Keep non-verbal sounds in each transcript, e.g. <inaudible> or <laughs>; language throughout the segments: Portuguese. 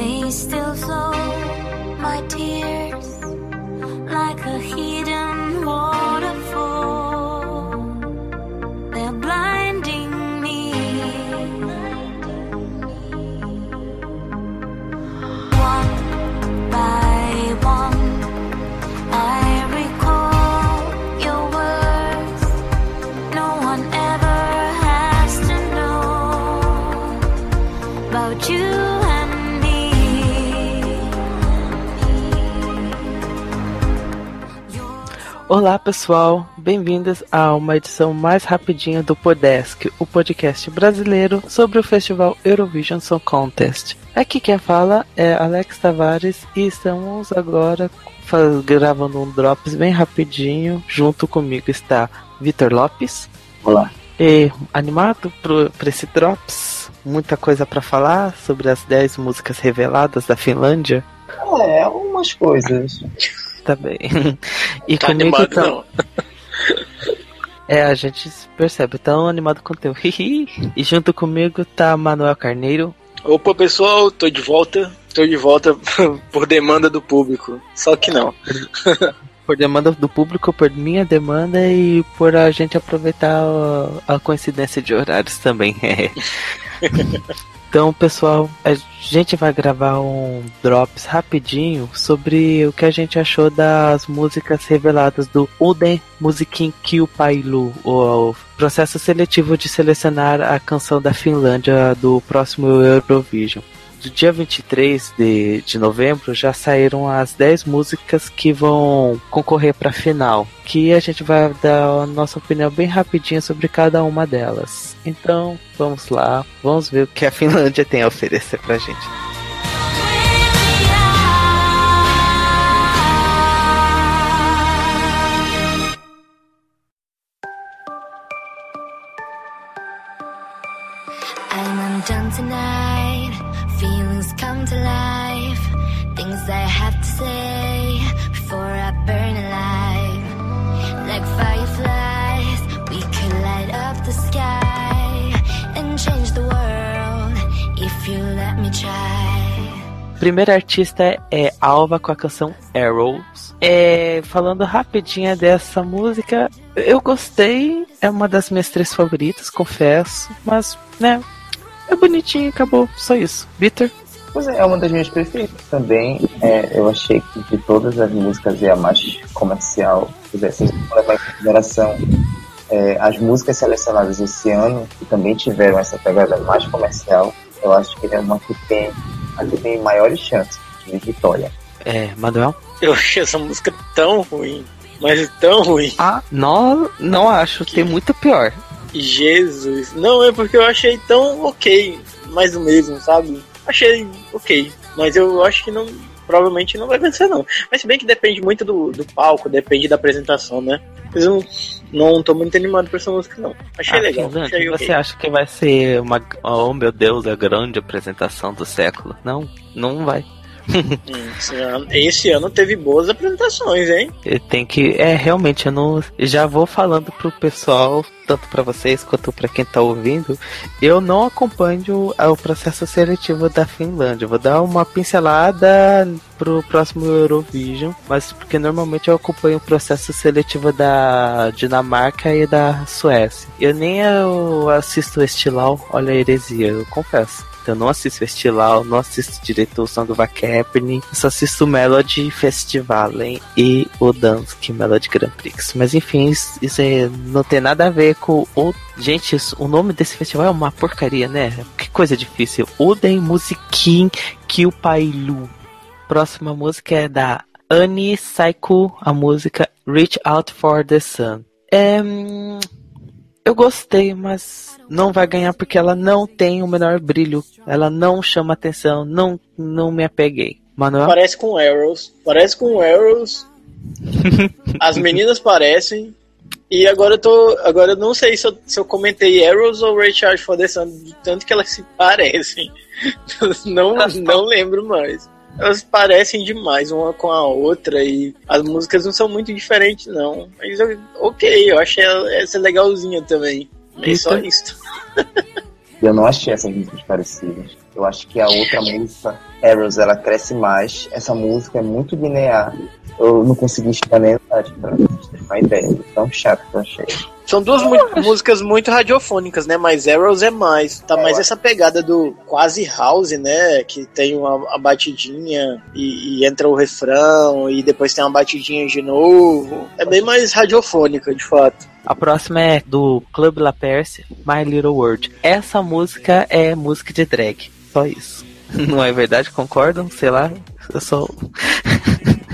They still flow, my tears, like a hidden Olá pessoal, bem-vindos a uma edição mais rapidinha do Podesk, o podcast brasileiro sobre o festival Eurovision Song Contest. Aqui quem fala é Alex Tavares e estamos agora faz- gravando um Drops bem rapidinho. Junto comigo está Vitor Lopes. Olá. E animado para esse Drops? Muita coisa para falar sobre as 10 músicas reveladas da Finlândia? É, algumas coisas. Tá bem. <laughs> E Tá comigo animado, tá- não. <laughs> É, a gente percebe, tão animado quanto eu. <laughs> e junto comigo tá Manuel Carneiro. Opa, pessoal, tô de volta. Tô de volta por demanda do público. Só que não. Por demanda do público, por minha demanda e por a gente aproveitar a, a coincidência de horários também. Então, pessoal, a gente vai gravar um Drops rapidinho sobre o que a gente achou das músicas reveladas do Uden Musikin Kilpailu, o processo seletivo de selecionar a canção da Finlândia do próximo Eurovision. Do dia 23 de, de novembro já saíram as 10 músicas que vão concorrer para a final, que a gente vai dar a nossa opinião bem rapidinha sobre cada uma delas. Então, vamos lá, vamos ver o que a Finlândia tem a oferecer pra gente. Primeira artista é Alva com a canção Arrows. É, falando rapidinha dessa música, eu gostei, é uma das minhas três favoritas, confesso, mas, né, é bonitinho, acabou, só isso. Bitter? Pois é, é uma das minhas preferidas também. É, eu achei que de todas as músicas é a mais comercial. Se a gente for levar em consideração é, as músicas selecionadas esse ano, que também tiveram essa pegada mais comercial, eu acho que ele é uma que tem, a que tem maiores chances de vitória. É, Manuel? Eu achei essa música tão ruim. Mas tão ruim. Ah, não, não acho, tem muito pior. Jesus. Não, é porque eu achei tão ok. Mais do mesmo, sabe? Achei ok. Mas eu acho que não. Provavelmente não vai vencer, não. Mas se bem que depende muito do, do palco, depende da apresentação, né? Mas eu não, não tô muito animado pra essa música, não. Achei Ah, legal. Achei ok. você acha que vai ser uma. Oh meu Deus, a grande apresentação do século? Não, não vai. <laughs> Hum, esse ano- Esse ano teve boas apresentações, hein? Tem que. É, realmente, eu não. Já vou falando pro pessoal, tanto pra vocês quanto pra quem tá ouvindo. Eu não acompanho o, processo seletivo da Finlândia. Vou dar uma pincelada pro próximo Eurovision, mas porque normalmente eu acompanho o processo seletivo da Dinamarca e da Suécia. Eu nem eu assisto Estilau, olha a heresia, eu confesso. Eu não assisto Estilau, não assisto direito o of Happening, eu só assisto Melody Festival hein, e o Dansk Melody Grand Prix. Mas enfim, isso, isso não tem nada a ver o. Gente, isso- o nome desse festival é uma porcaria, né? Que coisa difícil. Uden Musikin Kilpailu. Próxima música é da Annie Saiku, a música Reach Out for the Sun. É. Eu gostei, mas não vai ganhar porque ela não tem o menor brilho. Ela não chama atenção, não, não me apeguei. Manuel? Parece com Arrows. Parece com Arrows. <laughs> As meninas parecem. E agora eu tô. Agora eu não sei se eu, se eu comentei Arrows ou Recharge for the Sun, de tanto que elas se parecem. <laughs> Não, não lembro mais. Elas parecem demais uma com a outra e as músicas não são muito diferentes, não. Mas eu- ok, eu achei ela- essa legalzinha também. É só isso. <laughs> Eu não achei essas músicas parecidas. Eu acho que a outra música, Arrows, ela cresce mais. Essa música é muito linear. Eu não consegui chegar nem pra vocês terem uma ideia. Tão chato que eu achei. São duas mu- músicas muito radiofônicas, né? Mas Arrows é mais. Tá mais essa pegada do quase house, né? Que tem uma, batidinha e, e entra o refrão e depois tem uma batidinha de novo. É bem mais radiofônica, de fato. A próxima é do Club La Perse, My Little World. Essa música é música de drag. Só isso. <laughs> Não é verdade? Concordam? Sei lá. Eu sou.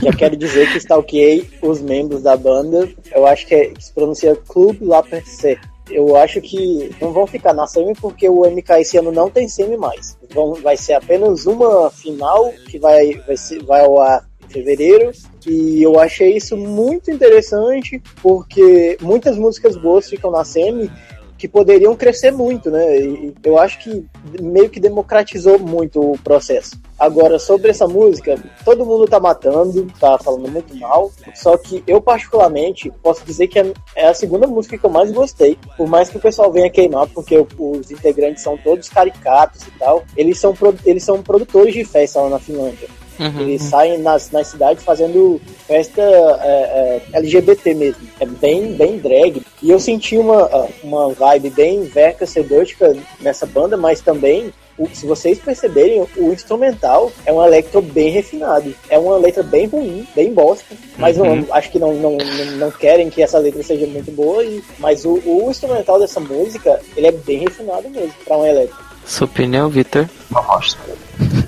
Já quero dizer que stalkeei os membros da banda. Eu acho que, é, que se pronuncia Club La Perse. Eu acho que não vão ficar na semi porque o MK esse ano não tem semi mais. Vão, vai ser apenas uma final que vai, vai, ser, vai ao ar em fevereiro. E eu achei isso muito interessante porque muitas músicas boas ficam na semi que poderiam crescer muito, né? E eu acho que meio que democratizou muito o processo. Agora, sobre essa música, todo mundo tá matando, tá falando muito mal, só que eu, particularmente, posso dizer que é a segunda música que eu mais gostei, por mais que o pessoal venha queimar, porque os integrantes são todos caricatos e tal, eles são, eles são produtores de festa lá na Finlândia. Uhum. Eles saem nas, nas cidades fazendo festa é, é, LGBT mesmo. É bem, bem drag. E eu senti uma, uma vibe bem verca sedúrtica nessa banda, mas também, o, se vocês perceberem, o instrumental é um electro bem refinado. É uma letra bem ruim, bem bosta. Mas Uhum. não, acho que não, não, não, não querem que essa letra seja muito boa. E, mas o, o instrumental dessa música, ele é bem refinado mesmo, pra um electro. Sua opinião, Victor? Uma bosta. <laughs>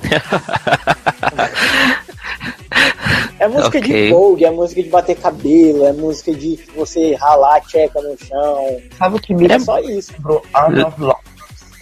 É música Ok. de vogue, é música de bater cabelo, é música de você ralar a tcheca no chão. Sabe o que me É só isso. lembrou Art of Love?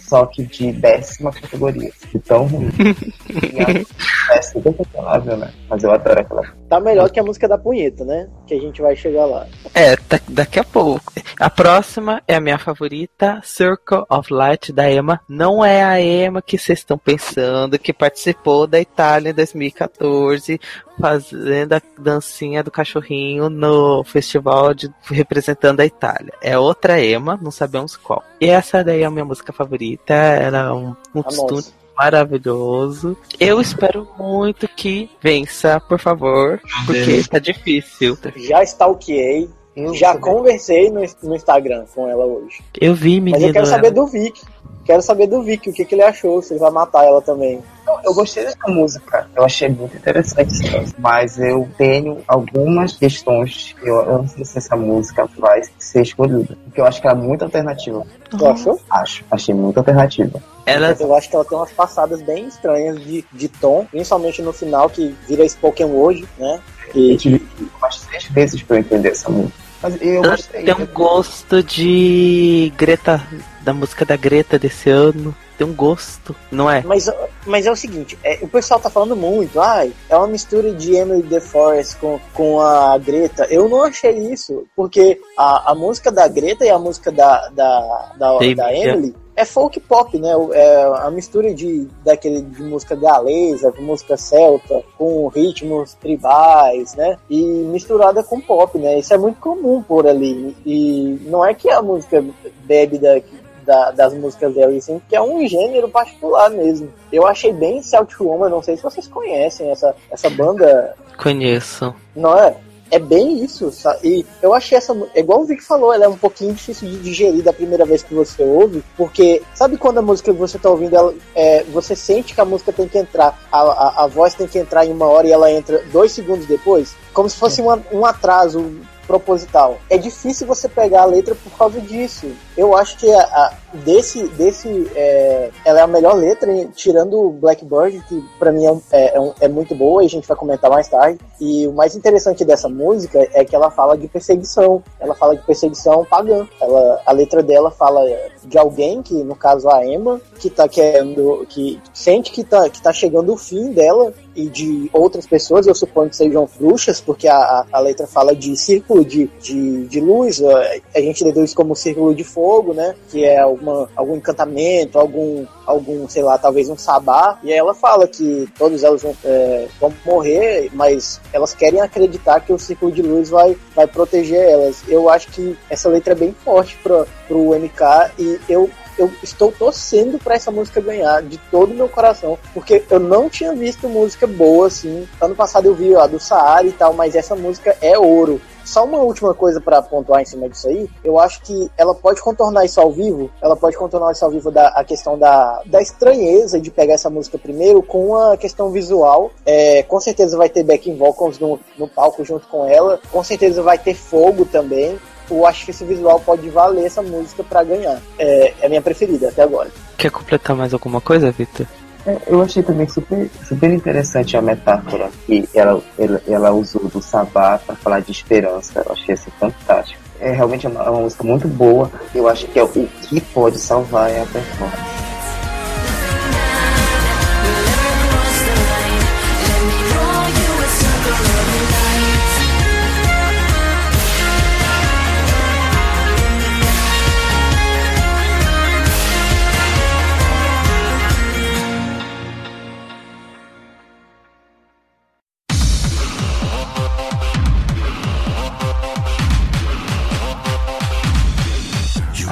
Só que de décima categoria. De tão ruim. <laughs> É super cancelável, né? Mas eu adoro aquela. Tá melhor que a música da punheta, né? Que a gente vai chegar lá. É, da- daqui a pouco. A próxima é a minha favorita, Circle of Light da Emma. Não é a Emma que vocês estão pensando, que participou da Itália em 2014, fazendo a dancinha do cachorrinho no festival de, representando a Itália. É outra Emma, não sabemos qual. E essa daí é a minha música favorita. Era um, um costume nossa. maravilhoso. Eu espero muito que vença, por favor, porque tá difícil. Já stalkeei, já conversei no, no Instagram com ela hoje. Eu vi, Mas menino. eu quero saber do Vic. Quero saber do Vic, o que, que ele achou, se ele vai matar ela também. Eu, eu gostei dessa música, eu achei muito interessante, mas eu tenho algumas questões. Eu, eu não sei se essa música vai ser escolhida, porque eu acho que ela é muito alternativa. Tu achou? Acho, achei muito alternativa. Ela Eu acho que ela tem umas passadas bem estranhas de, de tom, principalmente no final, que vira spoken word, né? Eu Que, tive que ir umas três vezes pra eu entender essa música. Mas eu ela gostei. tem um gosto de Greta, da música da Greta desse ano. Tem um gosto, não é? Mas, mas é o seguinte, é, o pessoal tá falando muito, ai, é uma mistura de Emily The Forest com, com a Greta. Eu não achei isso, porque a, a música da Greta e a música da, da, da, Tem, da. Emily é folk pop, né? É a mistura de, daquele, de música galesa, com música celta, com ritmos tribais, né? E misturada com pop, né? Isso é muito comum por ali. E não é que a música bebe da, da- das músicas dela, e sim, que é um gênero particular mesmo. Eu achei bem Celt Woman, não sei se vocês conhecem essa, essa banda, Conheço. não é? É bem isso, sa- e eu achei essa, é igual o Vic falou, ela é um pouquinho difícil de digerir da primeira vez que você ouve, porque sabe quando a música que você tá ouvindo, ela, é, você sente que a música tem que entrar, a, a, a voz tem que entrar em uma hora e ela entra dois segundos depois, como se fosse uma- um atraso proposital. É difícil você pegar a letra por causa disso. Eu acho que a, a- desse, desse é, ela é a melhor letra, tirando Blackbird, que pra mim é, é, é um- é muito boa e a gente vai comentar mais tarde. E o mais interessante dessa música é que ela fala de perseguição. Ela fala de perseguição pagã. Ela, a letra dela fala de alguém, que no caso a Emma, que tá querendo, que sente que tá, que tá chegando o fim dela e de outras pessoas, eu suponho que sejam bruxas, porque a, a, letra fala de círculo de, de, de luz, a, a gente deduz como círculo de fogo, né? Que é alguma, algum encantamento, algum, algum, sei lá, talvez um sabá. E ela fala que todos elas vão, é, vão morrer, mas elas querem acreditar que o círculo de luz vai, vai proteger elas. Eu acho que essa letra é bem forte para pro MK e eu eu estou torcendo para essa música ganhar de todo o meu coração, porque eu não tinha visto música boa assim. Ano passado eu vi a do Saara e tal, mas essa música é ouro. Só uma última coisa para pontuar em cima disso aí, eu acho que ela pode contornar isso ao vivo, ela pode contornar isso ao vivo da a questão da, da estranheza de pegar essa música primeiro com a questão visual. É, com certeza vai ter backing vocals no, no palco junto com ela, com certeza vai ter fogo também. Eu acho que esse visual pode valer essa música para ganhar. É, é a minha preferida até agora. Quer completar mais alguma coisa, Victor? É, eu achei também super, super interessante a metáfora que ela, ela, ela usou do sabá para falar de esperança. Eu achei assim fantástico. É realmente uma, é uma música muito boa. Eu acho que é o que pode salvar é a performance.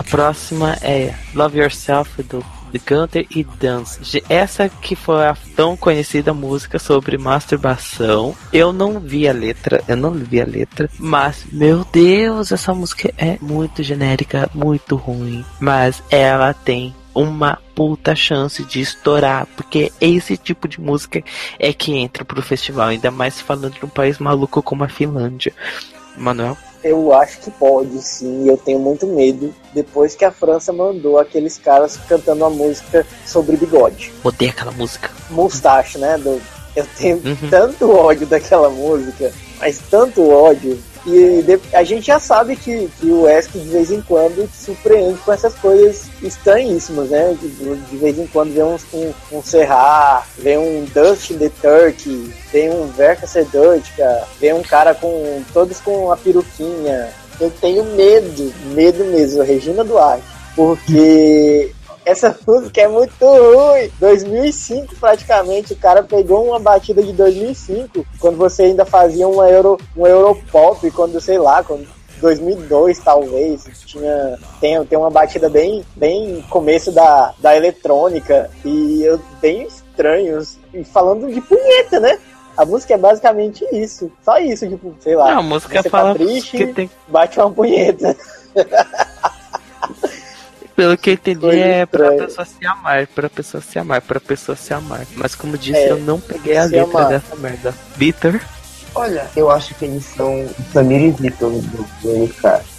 Próxima é Love Yourself do Gunter e Dance. Essa que foi a tão conhecida música sobre masturbação. Eu não vi a letra, eu não vi a letra, mas meu Deus, essa música é muito genérica, muito ruim, mas ela tem uma puta chance de estourar, porque esse tipo de música é que entra pro festival, ainda mais falando de um país maluco como a Finlândia. Manuel? Eu acho que pode, sim. Eu tenho muito medo. Depois que a França mandou aqueles caras cantando a música sobre bigode. Odeio aquela música. Mustache, né? Do... Eu tenho uhum. tanto ódio daquela música, mas tanto ódio e a gente já sabe que, que o Wesk de vez em quando surpreende com essas coisas estranhíssimas, né? De, de vez em quando vem uns, um, um Serrar, vem um Dust in the Turkey, vem um Verka Sedurtica, vem um cara com todos com a peruquinha. Eu tenho medo, medo mesmo, Regina Duarte, porque essa música é muito ruim. 2005 praticamente, o cara pegou uma batida de 2005, quando você ainda fazia uma Euro, um Europop, quando sei lá, quando 2002 talvez, tinha tem, tem uma batida bem bem começo da, da eletrônica e eu bem estranhos e falando de punheta, né? A música é basicamente isso. Só isso, tipo, sei lá. Não, a música fala tá triste, que tem... bate uma punheta. <laughs> Pelo que eu entendi, é pra pessoa se amar, pra pessoa se amar, pra pessoa se amar. Mas como disse, é, eu não peguei a letra amar. dessa merda. Vitor? Olha, eu acho que eles são Samir e Vitor do, do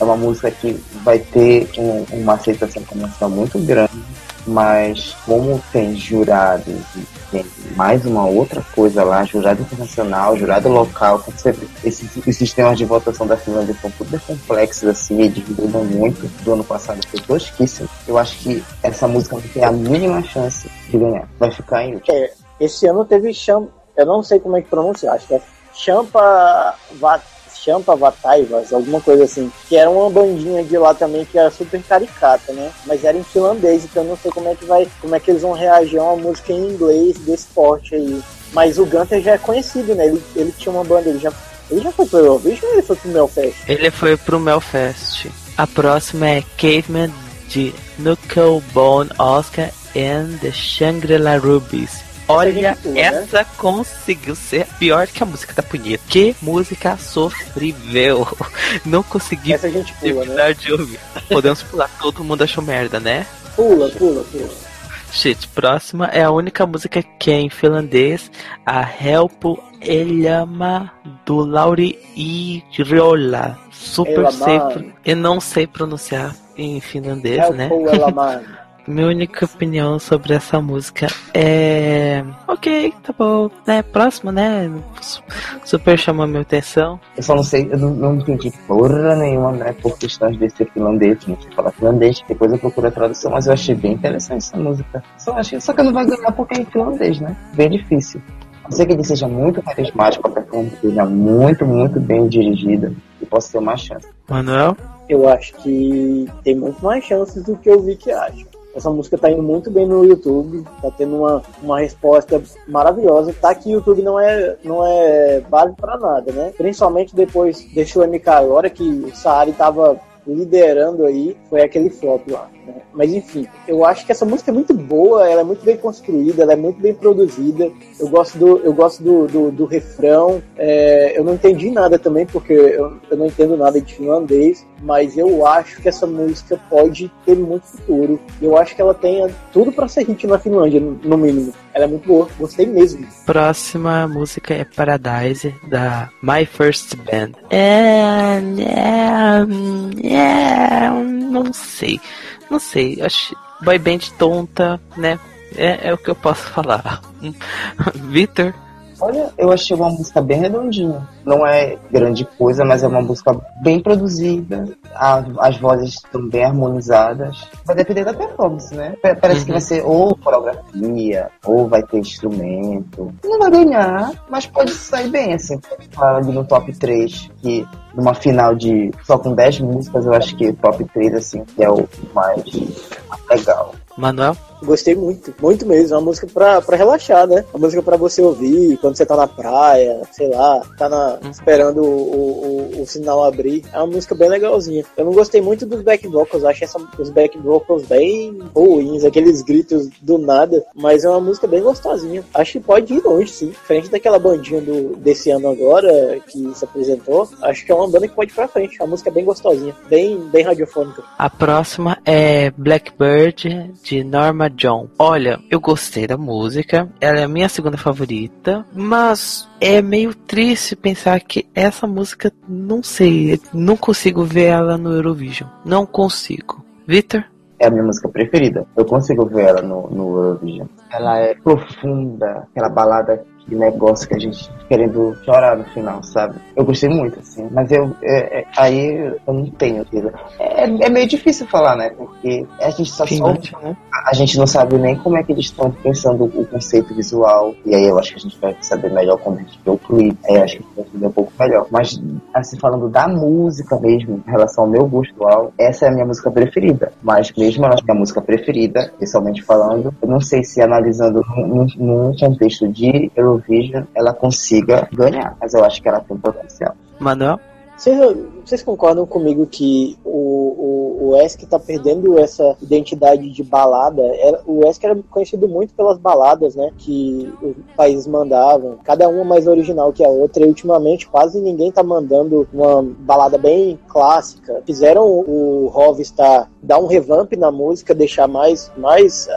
É uma música que vai ter um, uma aceitação comercial muito grande mas como tem jurados e tem mais uma outra coisa lá, jurado internacional, jurado local, esses, sistemas de votação da Finlândia são super complexos assim, e dividiram muito do ano passado, foi tosquíssimo. Eu acho que essa música não tem a mínima chance de ganhar, vai ficar em último. É, esse ano teve cham... eu não sei como é que pronuncia, acho que é Champa Vat Champa Vataivas, alguma coisa assim, que era uma bandinha de lá também que era super caricata, né? Mas era em finlandês, então eu não sei como é que vai, como é que eles vão reagir a uma música em inglês desse porte aí. Mas o Gunter já é conhecido, né? Ele, ele tinha uma banda, ele já, ele já foi pro Eurovision ou ele foi pro Melfest? Ele foi pro Melfest. A próxima é Caveman de Knuckle Bone Oscar and the Shangri-La Rubies. Olha, né? essa conseguiu ser pior que a música da punheta. Que música sofrível. <laughs> Não consegui essa a gente pula, né? de ouvir. Podemos pular, todo mundo achou merda, né? Pula, pula, pula. Shit, próxima é a única música que é em finlandês, a Help Elama do Lauri Iriola. Super safe. Eu não sei pronunciar em finlandês, Help né? <laughs> Minha única opinião sobre essa música é. Ok, tá bom. Né, próximo, né? Super chamou minha atenção. Eu só não sei, eu não, não entendi porra nenhuma, né? Por questões de ser finlandês, não sei falar finlandês. Depois eu procuro a tradução, mas eu achei bem interessante essa música. Só, achei, só que eu não vai ganhar porque é em finlandês, né? Bem difícil. A não ser que ele seja muito carismático, a performance seja muito, muito bem dirigida e possa ter uma chance. Manuel? Eu acho que tem muito mais chances do que eu vi que acho. Essa música tá indo muito bem no YouTube, tá tendo uma, uma resposta maravilhosa. Tá que o YouTube não é, não é válido para nada, né? Principalmente depois deixou MK agora que o Saari tava liderando aí, foi aquele flop lá. Né? Mas enfim, eu acho que essa música é muito boa, ela é muito bem construída, ela é muito bem produzida. Eu gosto do, eu gosto do, do, do refrão. É, eu não entendi nada também, porque eu, eu não entendo nada de finlandês, mas eu acho que essa música pode ter muito futuro. Eu acho que ela tem tudo para ser hit na Finlândia, no mínimo. Ela é muito boa, gostei mesmo. Próxima música é Paradise, da My First Band. É. é, é não sei. Não sei. Acho boy band tonta, né? É, é o que eu posso falar. <laughs> Victor? Olha, eu achei uma música bem redondinha. Não é grande coisa, mas é uma música bem produzida. A, as vozes estão bem harmonizadas. Vai depender da performance, né? Parece uhum. que vai ser ou coreografia, ou vai ter instrumento. Não vai ganhar, mas pode sair bem, assim. Ali no top 3, que numa final de só com 10 músicas, eu acho que o top 3, assim, que é o mais legal. Manuel? Gostei muito, muito mesmo. É uma música pra, pra relaxar, né? Uma música pra você ouvir quando você tá na praia, sei lá, tá na, uhum. esperando o, o, o, sinal abrir. É uma música bem legalzinha. Eu não gostei muito dos back vocals, acho essa, os back vocals bem ruins, aqueles gritos do nada, mas é uma música bem gostosinha. Acho que pode ir longe, sim. Diferente daquela bandinha do, desse ano agora, que se apresentou, acho que é uma banda que pode ir pra frente. A música é bem gostosinha, bem, bem radiofônica. A próxima é Blackbird, de Norma John. Olha, eu gostei da música, ela é a minha segunda favorita, mas é meio triste pensar que essa música, não sei, não consigo ver ela no Eurovision. Não consigo. Victor? É a minha música preferida. Eu consigo ver ela no, no Eurovision. Ela é profunda, aquela balada de negócio que a gente querendo chorar no final, sabe? Eu gostei muito, assim, mas eu é, é, aí eu não tenho aquilo. É, é, meio difícil falar, né? Porque a gente só só, né? a gente não sabe nem como é que eles estão pensando o conceito visual, e aí eu acho que a gente vai saber melhor como a gente vê o clipe, aí eu acho que a gente vai entender um pouco melhor. Mas, assim, falando da música mesmo, em relação ao meu gosto visual, essa é a minha música preferida. Mas mesmo ela é a música preferida, pessoalmente falando, eu não sei se analisando num, num contexto de Eurovision, ela consiga ganhar. Mas eu acho que ela tem potencial. Manuel? Vocês, vocês concordam comigo que o, o, o Esk tá perdendo essa identidade de balada? Era, o Esk era conhecido muito pelas baladas, né? Que os países mandavam, cada uma mais original que a outra, e ultimamente quase ninguém tá mandando uma balada bem clássica. Fizeram o Rovistar dar um revamp na música, deixar mais, mais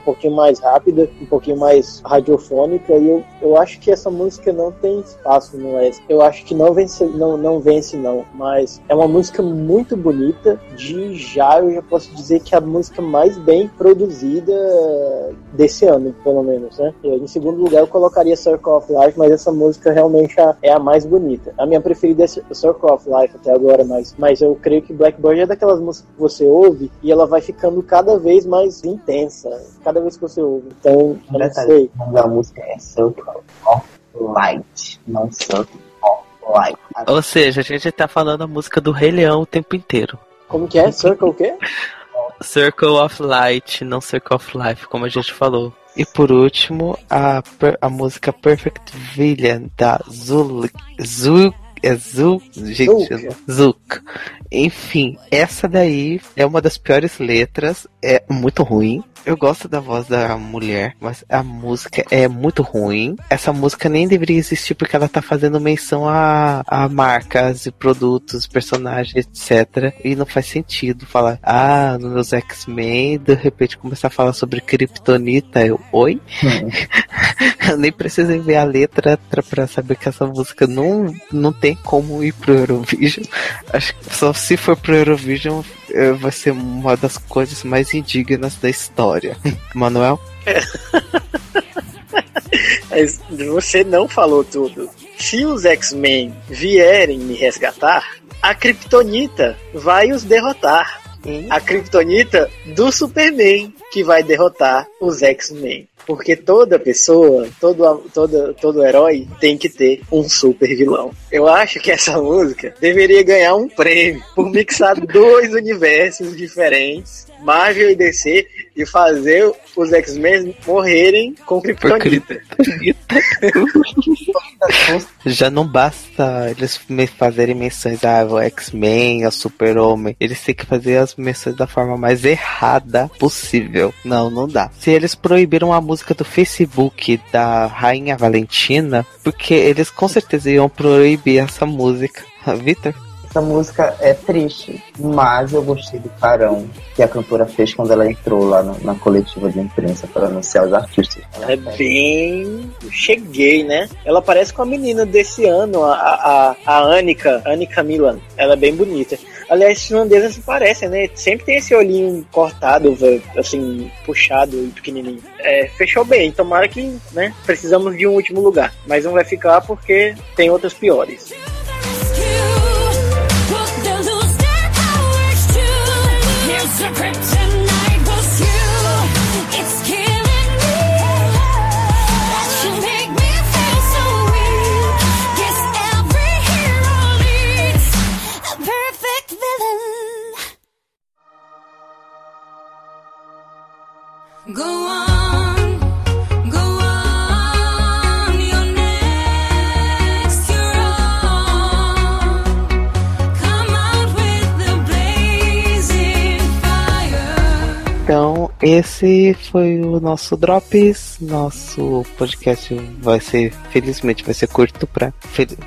um pouquinho mais rápida, um pouquinho mais radiofônica, e eu, eu acho que essa música não tem espaço no Esk. Eu acho que não vence, não, não vence não, mas é uma música muito bonita. De já eu já posso dizer que é a música mais bem produzida desse ano, pelo menos, né? Em segundo lugar eu colocaria Circle of Life, mas essa música realmente é a mais bonita. A minha preferida é Circle of Life até agora, mas, mas eu creio que Blackbird é daquelas músicas que você ouve e ela vai ficando cada vez mais intensa, cada vez que você ouve. Então, eu não sei. Da música é Circle of Light, não Circle. Ou seja, a gente tá falando a música do Rei Leão o tempo inteiro. Como que é? Circle o quê? Circle of Light, não Circle of Life, como a gente falou. E por último, a, a música Perfect Villain da Zul, Zul, é Zul, gente, Zuk. Enfim, essa daí é uma das piores letras, é muito ruim. Eu gosto da voz da mulher, mas a música é muito ruim. Essa música nem deveria existir porque ela tá fazendo menção a, a marcas e produtos, personagens, etc. E não faz sentido falar, ah, nos meus X-Men, de repente começar a falar sobre Kryptonita. Eu, oi? Hum. <laughs> eu nem precisei ver a letra pra saber que essa música não, não tem como ir pro Eurovision. Acho que só se for pro Eurovision eh, vai ser uma das coisas mais indignas da história. <laughs> Manuel? <laughs> Você não falou tudo. Se os X-Men vierem me resgatar, a Kryptonita vai os derrotar. A Kryptonita do Superman que vai derrotar os X-Men. Porque toda pessoa, todo, todo, todo herói tem que ter um super vilão. Eu acho que essa música deveria ganhar um prêmio por mixar <laughs> dois universos diferentes Marvel e DC e fazer os X-Men morrerem com Kryptonita. <laughs> Já não basta eles fazerem menções ao ah, X-Men, ao Super-Homem. Eles têm que fazer as menções da forma mais errada possível. Não, não dá. Se eles proibiram a música do Facebook da Rainha Valentina, porque eles com certeza iam proibir essa música. <laughs> Vitor? Essa música é triste, mas eu gostei do carão que a cantora fez quando ela entrou lá no, na coletiva de imprensa para anunciar os artistas. É bem. Cheguei, né? Ela parece com a menina desse ano, a, a, a Annika, Annika Milan. Ela é bem bonita. Aliás, finlandesas se parecem, né? Sempre tem esse olhinho cortado, assim, puxado e pequenininho. É, fechou bem. Tomara que, né? Precisamos de um último lugar. Mas não vai ficar porque tem outras piores. Esse foi o nosso Drops. Nosso podcast vai ser, felizmente, vai ser curto pra,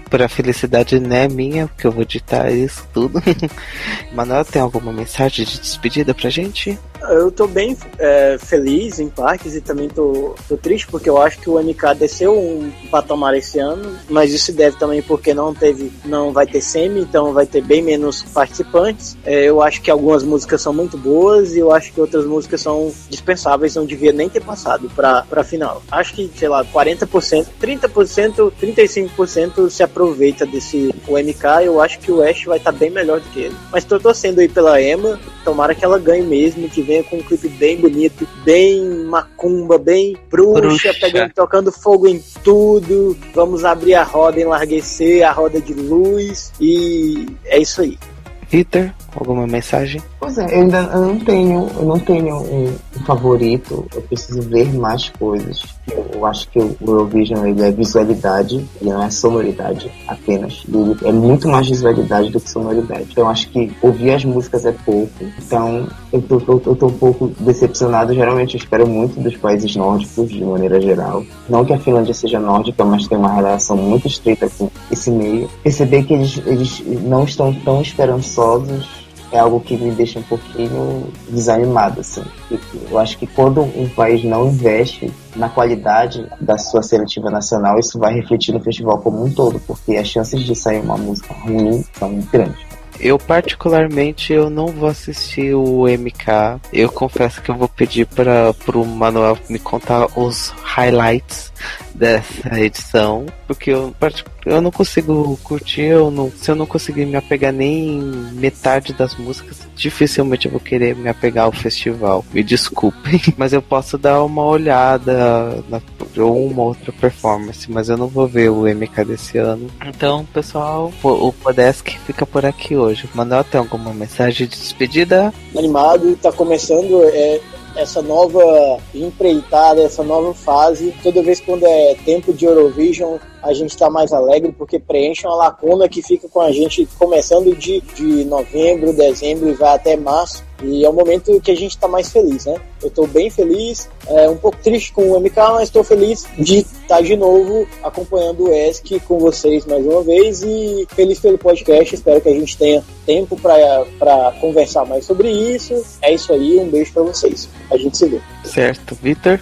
pra felicidade, né, minha, porque eu vou editar isso tudo. <laughs> Manuel, tem alguma mensagem de despedida pra gente? Eu tô bem é, feliz em parques e também tô, tô triste porque eu acho que o MK desceu um patamar esse ano, mas isso deve também porque não teve, não vai ter semi, então vai ter bem menos participantes. É, eu acho que algumas músicas são muito boas e eu acho que outras músicas são dispensáveis, não devia nem ter passado pra, pra final. Acho que, sei lá, 40%, 30%, 35% se aproveita desse o MK. Eu acho que o Ash vai estar tá bem melhor do que ele. Mas tô torcendo aí pela Emma, tomara que ela ganhe mesmo, que venha com um clipe bem bonito, bem macumba, bem bruxa, bruxa. Pegando, tocando fogo em tudo. Vamos abrir a roda, enlarguecer a roda de luz e é isso aí. Peter, alguma mensagem? Pois é, eu ainda eu não tenho, eu não tenho um, favorito, eu preciso ver mais coisas. Eu acho que o Eurovision ele é visualidade, ele não é sonoridade apenas. Ele é muito mais visualidade do que sonoridade. Então eu acho que ouvir as músicas é pouco. Então eu tô, eu, eu tô um pouco decepcionado. Geralmente eu espero muito dos países nórdicos, de maneira geral. Não que a Finlândia seja nórdica, mas tem uma relação muito estreita com esse meio. Perceber que eles, eles não estão tão esperançosos é algo que me deixa um pouquinho desanimado, assim. Eu acho que quando um país não investe na qualidade da sua seletiva nacional, isso vai refletir no festival como um todo, porque as chances de sair uma música ruim são grandes. Eu particularmente eu não vou assistir o MK. Eu confesso que eu vou pedir para o Manuel me contar os highlights dessa edição, porque eu, eu não consigo curtir, eu não, se eu não conseguir me apegar nem metade das músicas, dificilmente eu vou querer me apegar ao festival. Me desculpem, <laughs> mas eu posso dar uma olhada na, ou uma outra performance, mas eu não vou ver o MK desse ano. Então, pessoal, o Podesk fica por aqui hoje. Manuel, tem alguma mensagem de despedida? Animado, tá começando. É, essa nova empreitada, essa nova fase. Toda vez quando é tempo de Eurovision, a gente está mais alegre porque preenche uma lacuna que fica com a gente começando de, de novembro, dezembro e vai até março. E é o momento que a gente está mais feliz, né? Eu estou bem feliz, é, um pouco triste com o MK, mas estou feliz de estar tá de novo acompanhando o ESC com vocês mais uma vez e feliz pelo podcast. Espero que a gente tenha tempo para conversar mais sobre isso. É isso aí, um beijo para vocês. A gente se vê. Certo, Vitor?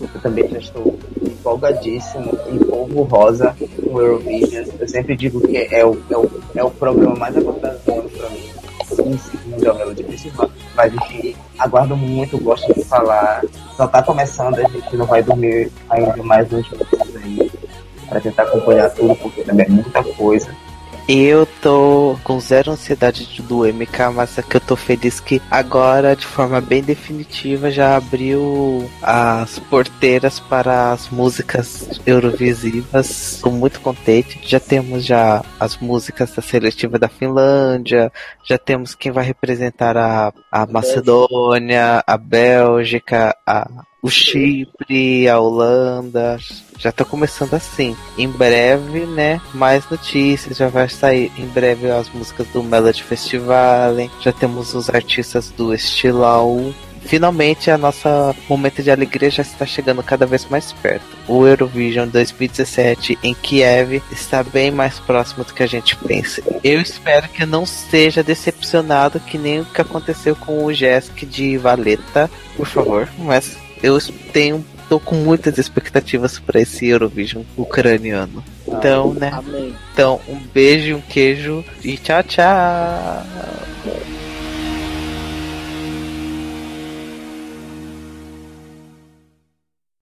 Eu também já estou empolgadíssimo em Polvo Rosa com o Eurovision. Eu sempre digo que é o, é o, é o programa mais aguardado do ano para mim. Em segundo é o Melody Festival. Mas aguardo muito, gosto de falar. Só está começando, a gente não vai dormir ainda mais uns meses aí para tentar acompanhar tudo, porque também é muita coisa. Eu tô com zero ansiedade do MK, mas é que eu tô feliz que agora, de forma bem definitiva, já abriu as porteiras para as músicas eurovisivas. Tô muito contente. Já temos já as músicas da seletiva da Finlândia, já temos quem vai representar a, a Macedônia, a Bélgica, a o Chipre, a Holanda, já tá começando assim. Em breve, né, mais notícias, já vai sair em breve as músicas do Melody Festival, já temos os artistas do Estilau. Finalmente a nossa momento de alegria já está chegando cada vez mais perto. O Eurovision 2017 em Kiev está bem mais próximo do que a gente pensa. Eu espero que não seja decepcionado que nem o que aconteceu com o Jesk de Valeta, por favor, mas eu tenho tô com muitas expectativas para esse Eurovision ucraniano. Então, né? Amém. Então, um beijo, um queijo e tchau, tchau.